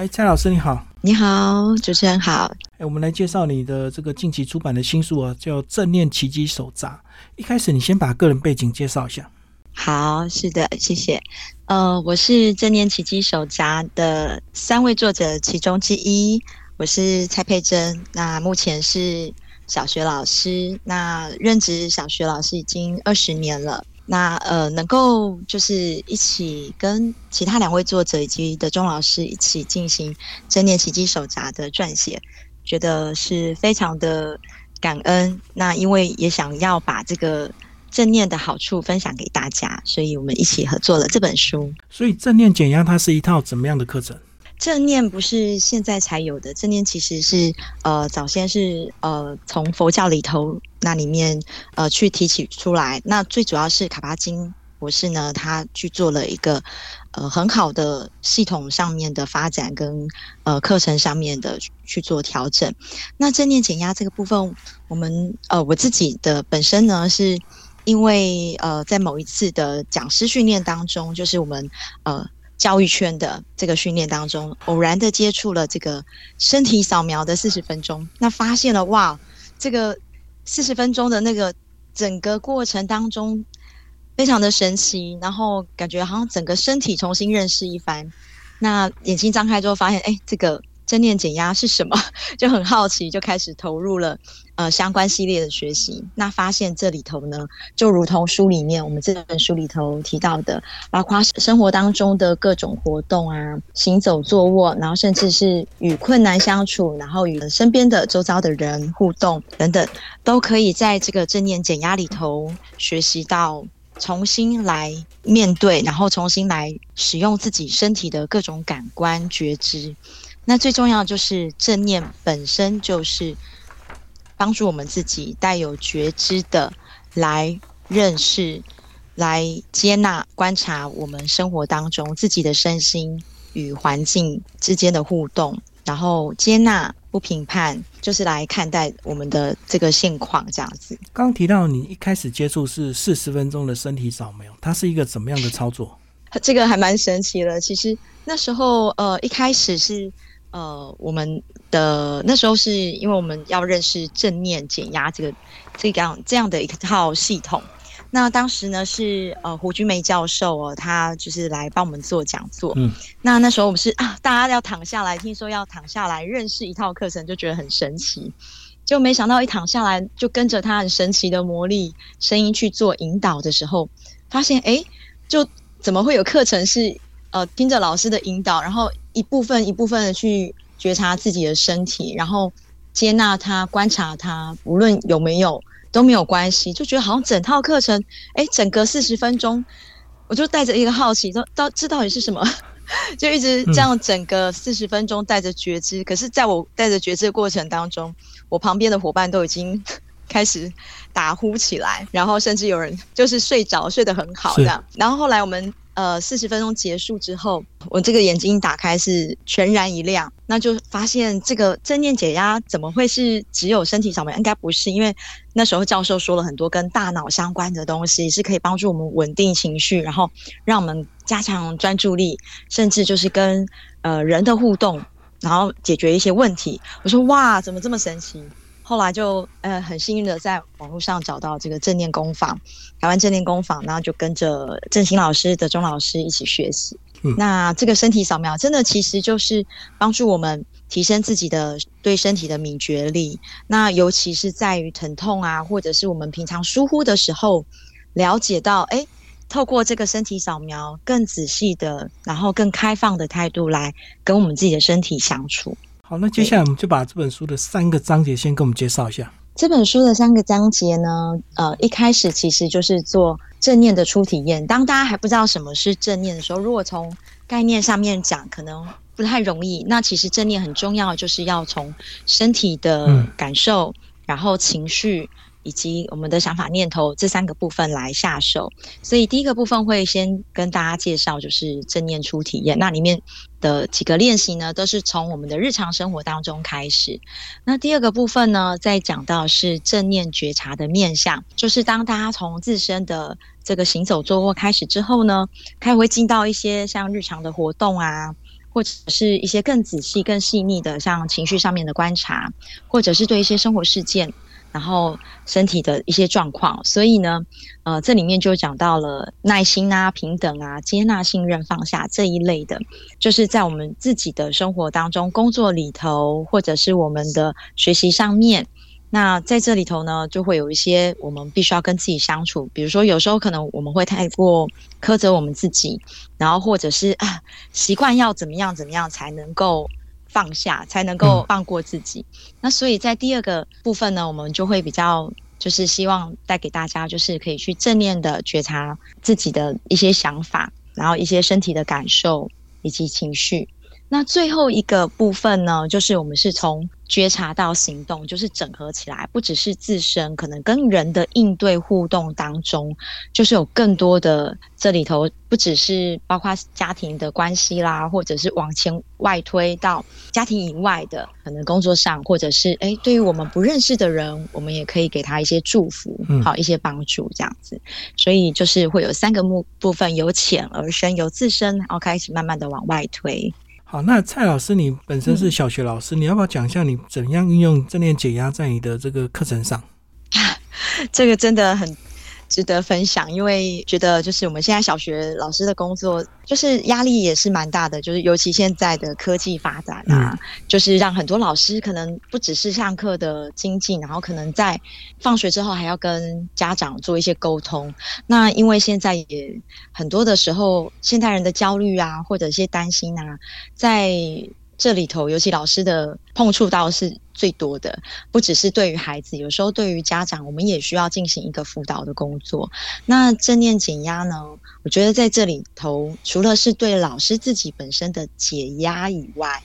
哎，蔡老师你好，你好，主持人好。哎，我们来介绍你的这个近期出版的新书啊，叫《正念奇迹手札》。一开始你先把个人背景介绍一下。好，是的，谢谢。呃，我是《正念奇迹手札》的三位作者其中之一，我是蔡佩珍。那目前是小学老师，那任职小学老师已经二十年了。那呃，能够就是一起跟其他两位作者以及的钟老师一起进行《正念奇迹手札》的撰写，觉得是非常的感恩。那因为也想要把这个正念的好处分享给大家，所以我们一起合作了这本书。所以正念减压它是一套怎么样的课程？正念不是现在才有的，正念其实是呃早先是呃从佛教里头那里面呃去提取出来。那最主要是卡巴金博士呢，他去做了一个呃很好的系统上面的发展跟呃课程上面的去做调整。那正念减压这个部分，我们呃我自己的本身呢，是因为呃在某一次的讲师训练当中，就是我们呃。教育圈的这个训练当中，偶然的接触了这个身体扫描的四十分钟，那发现了哇，这个四十分钟的那个整个过程当中非常的神奇，然后感觉好像整个身体重新认识一番。那眼睛张开之后，发现哎，这个。正念减压是什么？就很好奇，就开始投入了呃相关系列的学习。那发现这里头呢，就如同书里面我们这本书里头提到的，包括生活当中的各种活动啊，行走、坐卧，然后甚至是与困难相处，然后与身边的周遭的人互动等等，都可以在这个正念减压里头学习到重新来面对，然后重新来使用自己身体的各种感官觉知。那最重要就是正念本身就是帮助我们自己带有觉知的来认识、来接纳、观察我们生活当中自己的身心与环境之间的互动，然后接纳不评判，就是来看待我们的这个现况这样子。刚提到你一开始接触是四十分钟的身体扫描，它是一个怎么样的操作？这个还蛮神奇的。其实那时候呃一开始是。呃，我们的那时候是因为我们要认识正念减压这个这样这样的一套系统。那当时呢是呃胡君梅教授哦，他就是来帮我们做讲座。嗯，那那时候我们是啊，大家要躺下来，听说要躺下来认识一套课程，就觉得很神奇。就没想到一躺下来，就跟着他很神奇的魔力声音去做引导的时候，发现哎，就怎么会有课程是呃听着老师的引导，然后。一部分一部分的去觉察自己的身体，然后接纳它、观察它，无论有没有都没有关系，就觉得好像整套课程，哎，整个四十分钟，我就带着一个好奇，到到这到底是什么？就一直这样整个四十分钟带着觉知。可是，在我带着觉知的过程当中，我旁边的伙伴都已经 开始打呼起来，然后甚至有人就是睡着，睡得很好这样。然后后来我们。呃，四十分钟结束之后，我这个眼睛打开是全然一亮，那就发现这个正念解压怎么会是只有身体扫描？应该不是，因为那时候教授说了很多跟大脑相关的东西，是可以帮助我们稳定情绪，然后让我们加强专注力，甚至就是跟呃人的互动，然后解决一些问题。我说哇，怎么这么神奇？后来就呃很幸运的在网络上找到这个正念工坊，台湾正念工坊，然后就跟着正兴老师、德中老师一起学习。那这个身体扫描真的其实就是帮助我们提升自己的对身体的敏觉力。那尤其是在于疼痛啊，或者是我们平常疏忽的时候，了解到哎，透过这个身体扫描，更仔细的，然后更开放的态度来跟我们自己的身体相处。好，那接下来我们就把这本书的三个章节先给我们介绍一下。这本书的三个章节呢，呃，一开始其实就是做正念的初体验。当大家还不知道什么是正念的时候，如果从概念上面讲，可能不太容易。那其实正念很重要，就是要从身体的感受，然后情绪。以及我们的想法、念头这三个部分来下手，所以第一个部分会先跟大家介绍，就是正念初体验。那里面的几个练习呢，都是从我们的日常生活当中开始。那第二个部分呢，在讲到是正念觉察的面向，就是当大家从自身的这个行走、坐卧开始之后呢，开会进到一些像日常的活动啊。或者是一些更仔细、更细腻的，像情绪上面的观察，或者是对一些生活事件。然后身体的一些状况，所以呢，呃，这里面就讲到了耐心啊、平等啊、接纳、信任、放下这一类的，就是在我们自己的生活当中、工作里头，或者是我们的学习上面，那在这里头呢，就会有一些我们必须要跟自己相处，比如说有时候可能我们会太过苛责我们自己，然后或者是啊，习惯要怎么样怎么样才能够。放下才能够放过自己。那所以在第二个部分呢，我们就会比较就是希望带给大家，就是可以去正面的觉察自己的一些想法，然后一些身体的感受以及情绪。那最后一个部分呢，就是我们是从。觉察到行动就是整合起来，不只是自身，可能跟人的应对互动当中，就是有更多的这里头，不只是包括家庭的关系啦，或者是往前外推到家庭以外的，可能工作上，或者是哎，对于我们不认识的人，我们也可以给他一些祝福，好一些帮助这样子。所以就是会有三个目部分，由浅而深，由自身然后开始慢慢的往外推。好，那蔡老师，你本身是小学老师，你要不要讲一下你怎样运用正念解压在你的这个课程上？这个真的很。值得分享，因为觉得就是我们现在小学老师的工作，就是压力也是蛮大的，就是尤其现在的科技发展啊，就是让很多老师可能不只是上课的精进，然后可能在放学之后还要跟家长做一些沟通。那因为现在也很多的时候，现代人的焦虑啊，或者一些担心啊，在。这里头，尤其老师的碰触到是最多的，不只是对于孩子，有时候对于家长，我们也需要进行一个辅导的工作。那正念减压呢？我觉得在这里头，除了是对老师自己本身的解压以外，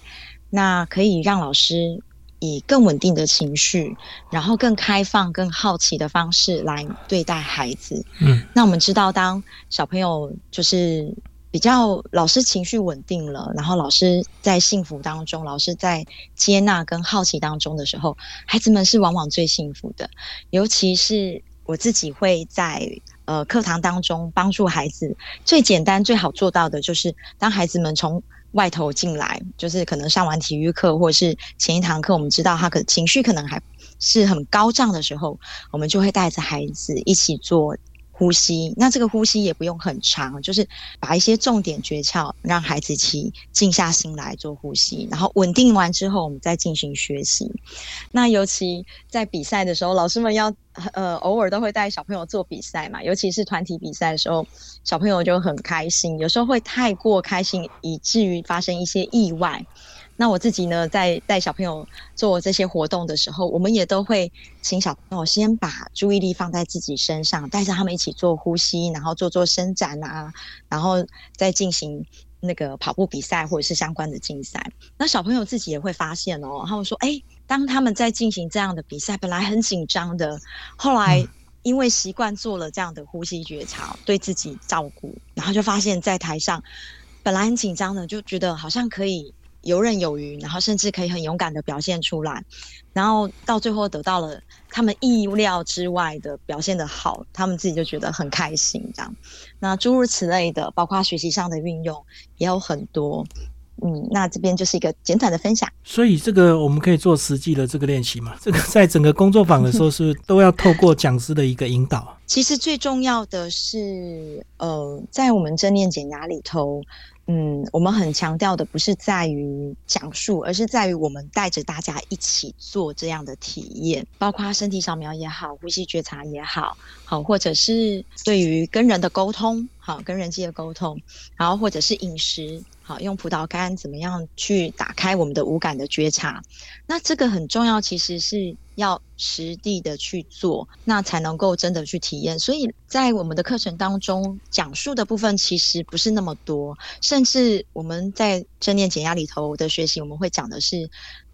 那可以让老师以更稳定的情绪，然后更开放、更好奇的方式来对待孩子。嗯，那我们知道，当小朋友就是。比较老师情绪稳定了，然后老师在幸福当中，老师在接纳跟好奇当中的时候，孩子们是往往最幸福的。尤其是我自己会在呃课堂当中帮助孩子，最简单最好做到的就是，当孩子们从外头进来，就是可能上完体育课或者是前一堂课，我们知道他可情绪可能还是很高涨的时候，我们就会带着孩子一起做。呼吸，那这个呼吸也不用很长，就是把一些重点诀窍让孩子去静下心来做呼吸，然后稳定完之后，我们再进行学习。那尤其在比赛的时候，老师们要呃偶尔都会带小朋友做比赛嘛，尤其是团体比赛的时候，小朋友就很开心，有时候会太过开心，以至于发生一些意外。那我自己呢，在带小朋友做这些活动的时候，我们也都会请小朋友先把注意力放在自己身上，带着他们一起做呼吸，然后做做伸展啊，然后再进行那个跑步比赛或者是相关的竞赛。那小朋友自己也会发现哦，他们说，哎，当他们在进行这样的比赛，本来很紧张的，后来因为习惯做了这样的呼吸觉察，对自己照顾，然后就发现，在台上本来很紧张的，就觉得好像可以。游刃有余，然后甚至可以很勇敢的表现出来，然后到最后得到了他们意料之外的表现的好，他们自己就觉得很开心。这样，那诸如此类的，包括学习上的运用也有很多。嗯，那这边就是一个简短的分享。所以这个我们可以做实际的这个练习嘛？这个在整个工作坊的时候是 都要透过讲师的一个引导。其实最重要的是，呃，在我们正念减压里头。嗯，我们很强调的不是在于讲述，而是在于我们带着大家一起做这样的体验，包括身体扫描也好，呼吸觉察也好，好，或者是对于跟人的沟通，好，跟人际的沟通，然后或者是饮食。好，用葡萄干怎么样去打开我们的五感的觉察？那这个很重要，其实是要实地的去做，那才能够真的去体验。所以在我们的课程当中，讲述的部分其实不是那么多，甚至我们在正念减压里头的学习，我们会讲的是，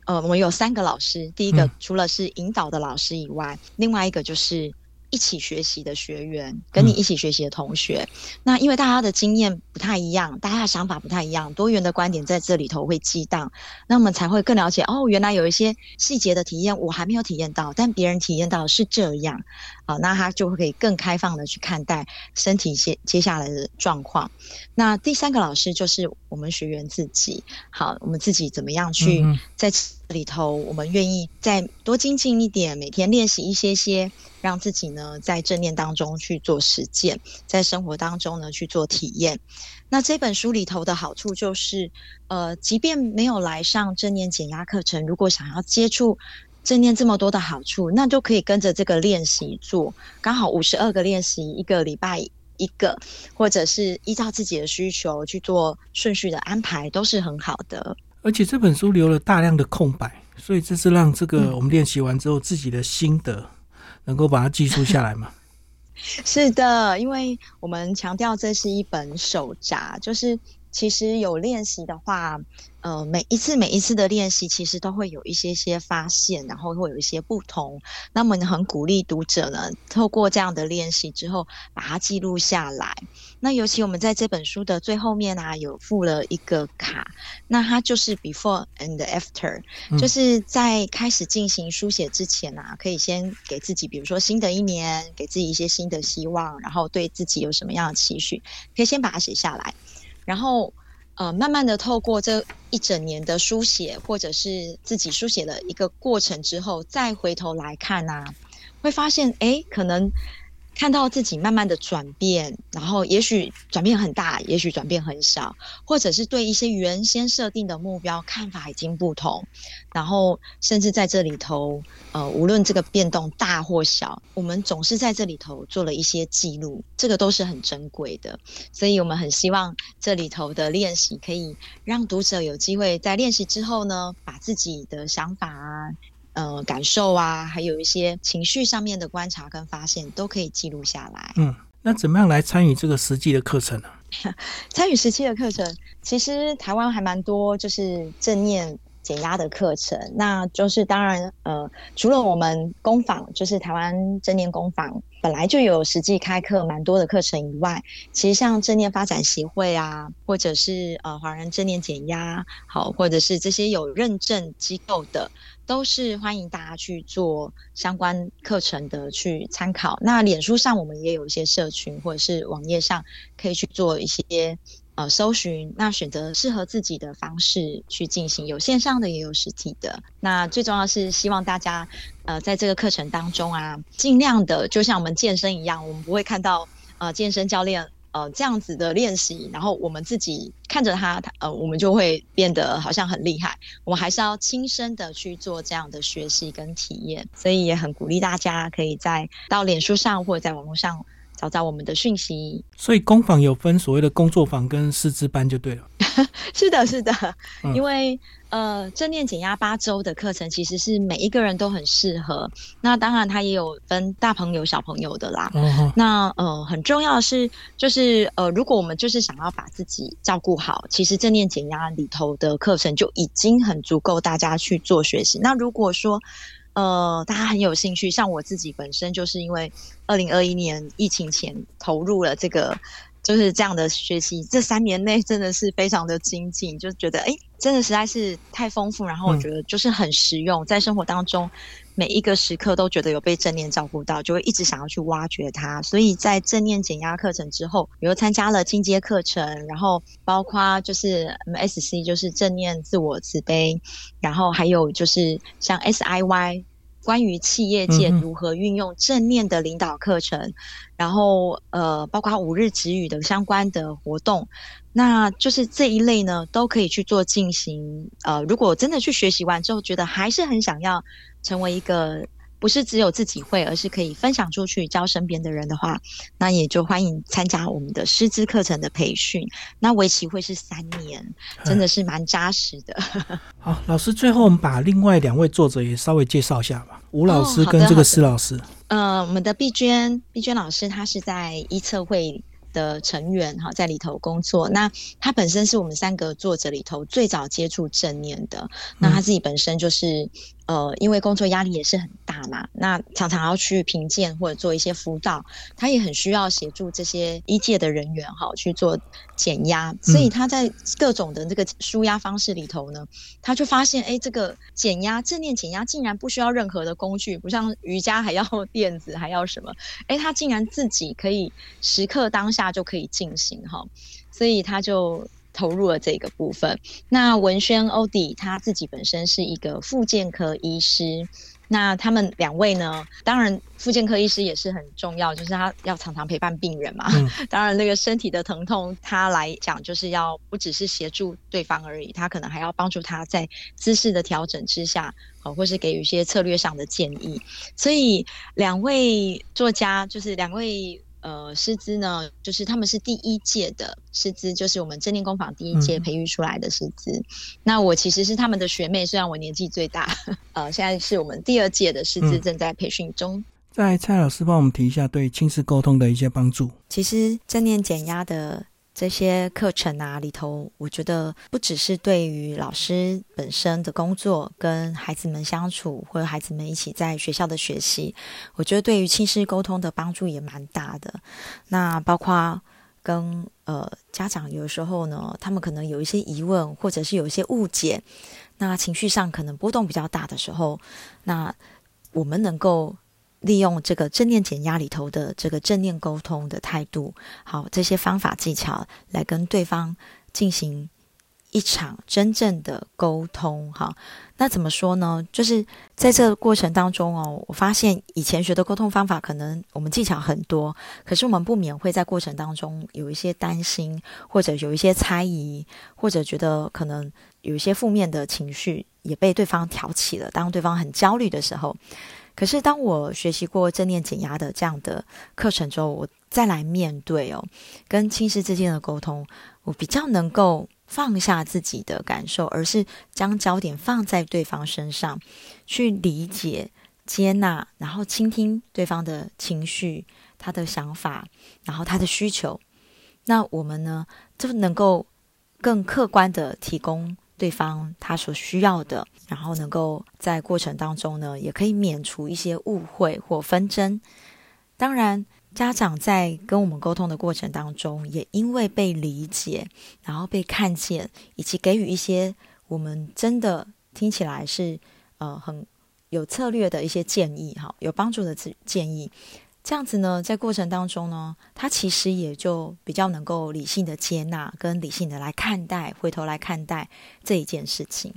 呃，我们有三个老师，第一个除了是引导的老师以外，另外一个就是一起学习的学员，跟你一起学习的同学。那因为大家的经验不太一样，大家的想法不太一样，多元的观点在这里头会激荡，那我们才会更了解哦，原来有一些细节的体验我还没有体验到，但别人体验到是这样。好，那他就会可以更开放的去看待身体接接下来的状况。那第三个老师就是我们学员自己。好，我们自己怎么样去在里头，我们愿意再多精进一点，每天练习一些些，让自己呢在正念当中去做实践，在生活当中呢去做体验。那这本书里头的好处就是，呃，即便没有来上正念减压课程，如果想要接触。正念这么多的好处，那就可以跟着这个练习做，刚好五十二个练习，一个礼拜一个，或者是依照自己的需求去做顺序的安排，都是很好的。而且这本书留了大量的空白，所以这是让这个我们练习完之后自己的心得能够把它记录下来嘛？是的，因为我们强调这是一本手札，就是其实有练习的话。呃，每一次每一次的练习，其实都会有一些些发现，然后会有一些不同。那么很鼓励读者呢，透过这样的练习之后，把它记录下来。那尤其我们在这本书的最后面啊，有附了一个卡，那它就是 before and after，就是在开始进行书写之前啊，可以先给自己，比如说新的一年，给自己一些新的希望，然后对自己有什么样的期许，可以先把它写下来，然后。呃，慢慢的透过这一整年的书写，或者是自己书写的一个过程之后，再回头来看呐，会发现，哎，可能。看到自己慢慢的转变，然后也许转变很大，也许转变很小，或者是对一些原先设定的目标看法已经不同，然后甚至在这里头，呃，无论这个变动大或小，我们总是在这里头做了一些记录，这个都是很珍贵的，所以我们很希望这里头的练习可以让读者有机会在练习之后呢，把自己的想法啊。呃，感受啊，还有一些情绪上面的观察跟发现，都可以记录下来。嗯，那怎么样来参与这个实际的课程呢？参与实际的课程，其实台湾还蛮多，就是正念减压的课程。那就是当然，呃，除了我们工坊，就是台湾正念工坊本来就有实际开课蛮多的课程以外，其实像正念发展协会啊，或者是呃华人正念减压，好，或者是这些有认证机构的。都是欢迎大家去做相关课程的去参考。那脸书上我们也有一些社群，或者是网页上可以去做一些呃搜寻。那选择适合自己的方式去进行，有线上的也有实体的。那最重要是希望大家呃在这个课程当中啊，尽量的就像我们健身一样，我们不会看到呃健身教练。呃，这样子的练习，然后我们自己看着他，呃，我们就会变得好像很厉害。我们还是要亲身的去做这样的学习跟体验，所以也很鼓励大家可以在到脸书上或者在网络上找找我们的讯息。所以工坊有分所谓的工作坊跟师资班就对了。是的，是的，因为。呃，正念减压八周的课程其实是每一个人都很适合。那当然，它也有分大朋友、小朋友的啦。那呃，很重要的是，就是呃，如果我们就是想要把自己照顾好，其实正念减压里头的课程就已经很足够大家去做学习。那如果说呃，大家很有兴趣，像我自己本身就是因为二零二一年疫情前投入了这个。就是这样的学习，这三年内真的是非常的精进，就觉得哎，真的实在是太丰富。然后我觉得就是很实用，在生活当中每一个时刻都觉得有被正念照顾到，就会一直想要去挖掘它。所以在正念减压课程之后，比如参加了进阶课程，然后包括就是 MSC，就是正念自我慈悲，然后还有就是像 S I Y。关于企业界如何运用正念的领导课程，然后呃，包括五日止语的相关的活动，那就是这一类呢，都可以去做进行。呃，如果真的去学习完之后，觉得还是很想要成为一个。不是只有自己会，而是可以分享出去教身边的人的话，那也就欢迎参加我们的师资课程的培训。那为期会是三年，真的是蛮扎实的。好，老师，最后我们把另外两位作者也稍微介绍一下吧。吴老师跟这个施老师。呃，我们的碧娟，碧娟老师，她是在一测会。的成员哈，在里头工作。那他本身是我们三个作者里头最早接触正念的。那他自己本身就是呃，因为工作压力也是很大嘛，那常常要去评鉴或者做一些辅导，他也很需要协助这些医界的人员哈去做减压，所以他在各种的这个舒压方式里头呢，他就发现，哎，这个减压正念减压竟然不需要任何的工具，不像瑜伽还要 垫子还要什么，哎，他竟然自己可以时刻当下就可以进行哈，所以他就。投入了这个部分。那文轩欧迪他自己本身是一个复健科医师，那他们两位呢，当然复健科医师也是很重要，就是他要常常陪伴病人嘛。当然，那个身体的疼痛，他来讲就是要不只是协助对方而已，他可能还要帮助他在姿势的调整之下，哦，或是给予一些策略上的建议。所以两位作家就是两位。呃，师资呢，就是他们是第一届的师资，就是我们正念工坊第一届培育出来的师资。那我其实是他们的学妹，虽然我年纪最大。呃，现在是我们第二届的师资正在培训中。在蔡老师帮我们提一下对亲子沟通的一些帮助。其实正念减压的。这些课程啊里头，我觉得不只是对于老师本身的工作，跟孩子们相处，或者孩子们一起在学校的学习，我觉得对于亲师沟通的帮助也蛮大的。那包括跟呃家长有时候呢，他们可能有一些疑问，或者是有一些误解，那情绪上可能波动比较大的时候，那我们能够。利用这个正念减压里头的这个正念沟通的态度，好，这些方法技巧来跟对方进行一场真正的沟通，哈。那怎么说呢？就是在这个过程当中哦，我发现以前学的沟通方法可能我们技巧很多，可是我们不免会在过程当中有一些担心，或者有一些猜疑，或者觉得可能有一些负面的情绪也被对方挑起了。当对方很焦虑的时候。可是，当我学习过正念减压的这样的课程之后，我再来面对哦，跟亲师之间的沟通，我比较能够放下自己的感受，而是将焦点放在对方身上，去理解、接纳，然后倾听对方的情绪、他的想法，然后他的需求。那我们呢，就能够更客观的提供。对方他所需要的，然后能够在过程当中呢，也可以免除一些误会或纷争。当然，家长在跟我们沟通的过程当中，也因为被理解，然后被看见，以及给予一些我们真的听起来是呃很有策略的一些建议，哈，有帮助的建议。这样子呢，在过程当中呢，他其实也就比较能够理性的接纳，跟理性的来看待，回头来看待这一件事情。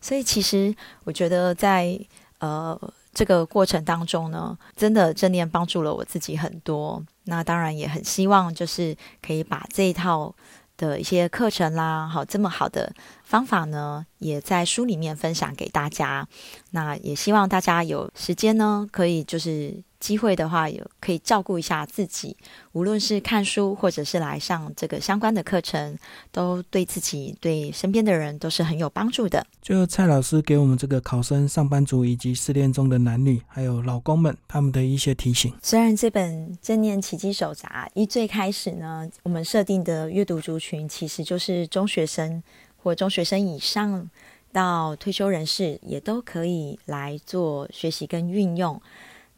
所以，其实我觉得在呃这个过程当中呢，真的正念帮助了我自己很多。那当然也很希望，就是可以把这一套的一些课程啦，好这么好的方法呢，也在书里面分享给大家。那也希望大家有时间呢，可以就是。机会的话，有可以照顾一下自己，无论是看书或者是来上这个相关的课程，都对自己、对身边的人都是很有帮助的。最后，蔡老师给我们这个考生、上班族以及失恋中的男女，还有老公们，他们的一些提醒。虽然这本正念奇迹手札一最开始呢，我们设定的阅读族群其实就是中学生或中学生以上到退休人士，也都可以来做学习跟运用。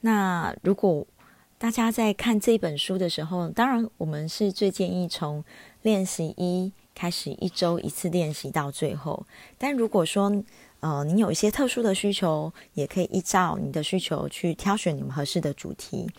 那如果大家在看这本书的时候，当然我们是最建议从练习一开始，一周一次练习到最后。但如果说呃您有一些特殊的需求，也可以依照你的需求去挑选你们合适的主题。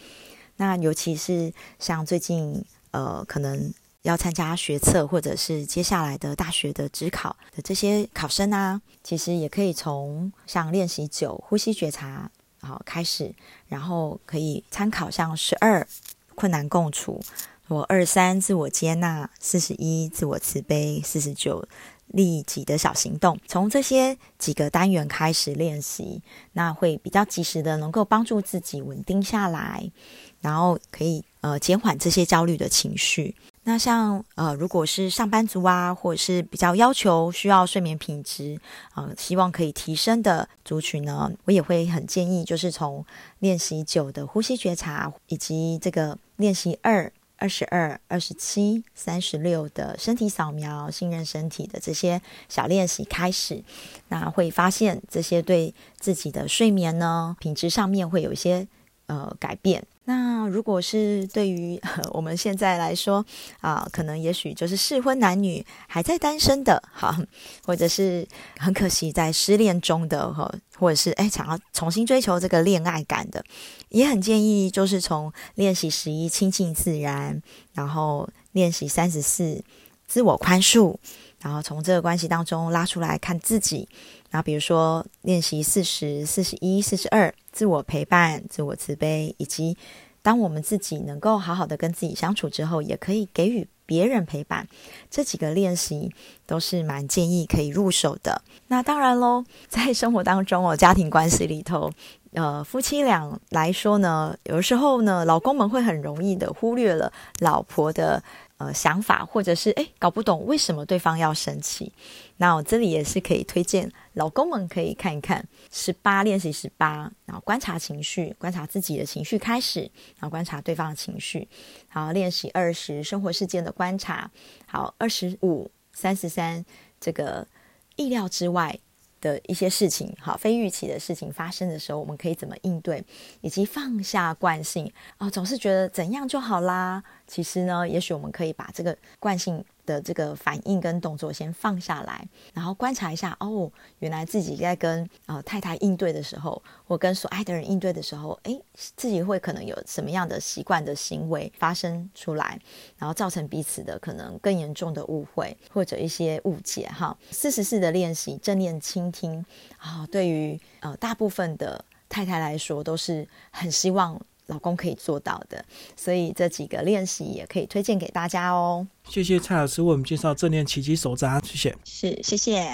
那尤其是像最近呃可能要参加学测，或者是接下来的大学的职考的这些考生啊，其实也可以从像练习九呼吸觉察。好，开始，然后可以参考像十二困难共处，我二三自我接纳，四十一自我慈悲，四十九利己的小行动，从这些几个单元开始练习，那会比较及时的能够帮助自己稳定下来，然后可以呃减缓这些焦虑的情绪。那像呃，如果是上班族啊，或者是比较要求需要睡眠品质啊，希望可以提升的族群呢，我也会很建议，就是从练习九的呼吸觉察，以及这个练习二。二十二、二十七、三十六的身体扫描、信任身体的这些小练习开始，那会发现这些对自己的睡眠呢品质上面会有一些呃改变。那如果是对于 我们现在来说啊，可能也许就是适婚男女还在单身的，哈，或者是很可惜在失恋中的哈，或者是哎想要重新追求这个恋爱感的，也很建议就是从练习十一亲近自然，然后练习三十四自我宽恕，然后从这个关系当中拉出来看自己，然后比如说练习四十四十一四十二。自我陪伴、自我慈悲，以及当我们自己能够好好的跟自己相处之后，也可以给予别人陪伴。这几个练习都是蛮建议可以入手的。那当然喽，在生活当中哦，家庭关系里头，呃，夫妻俩来说呢，有时候呢，老公们会很容易的忽略了老婆的。呃，想法或者是哎，搞不懂为什么对方要生气，那我这里也是可以推荐老公们可以看一看十八练习十八，然后观察情绪，观察自己的情绪开始，然后观察对方的情绪，然后练习二十生活事件的观察，好二十五三十三这个意料之外。的一些事情，好，非预期的事情发生的时候，我们可以怎么应对，以及放下惯性啊，总是觉得怎样就好啦。其实呢，也许我们可以把这个惯性。的这个反应跟动作先放下来，然后观察一下哦，原来自己在跟呃太太应对的时候，或跟所爱的人应对的时候，哎，自己会可能有什么样的习惯的行为发生出来，然后造成彼此的可能更严重的误会或者一些误解哈。四十四的练习正念倾听啊，对于呃大部分的太太来说，都是很希望。老公可以做到的，所以这几个练习也可以推荐给大家哦。谢谢蔡老师为我们介绍正念奇迹手札，谢谢。是，谢谢。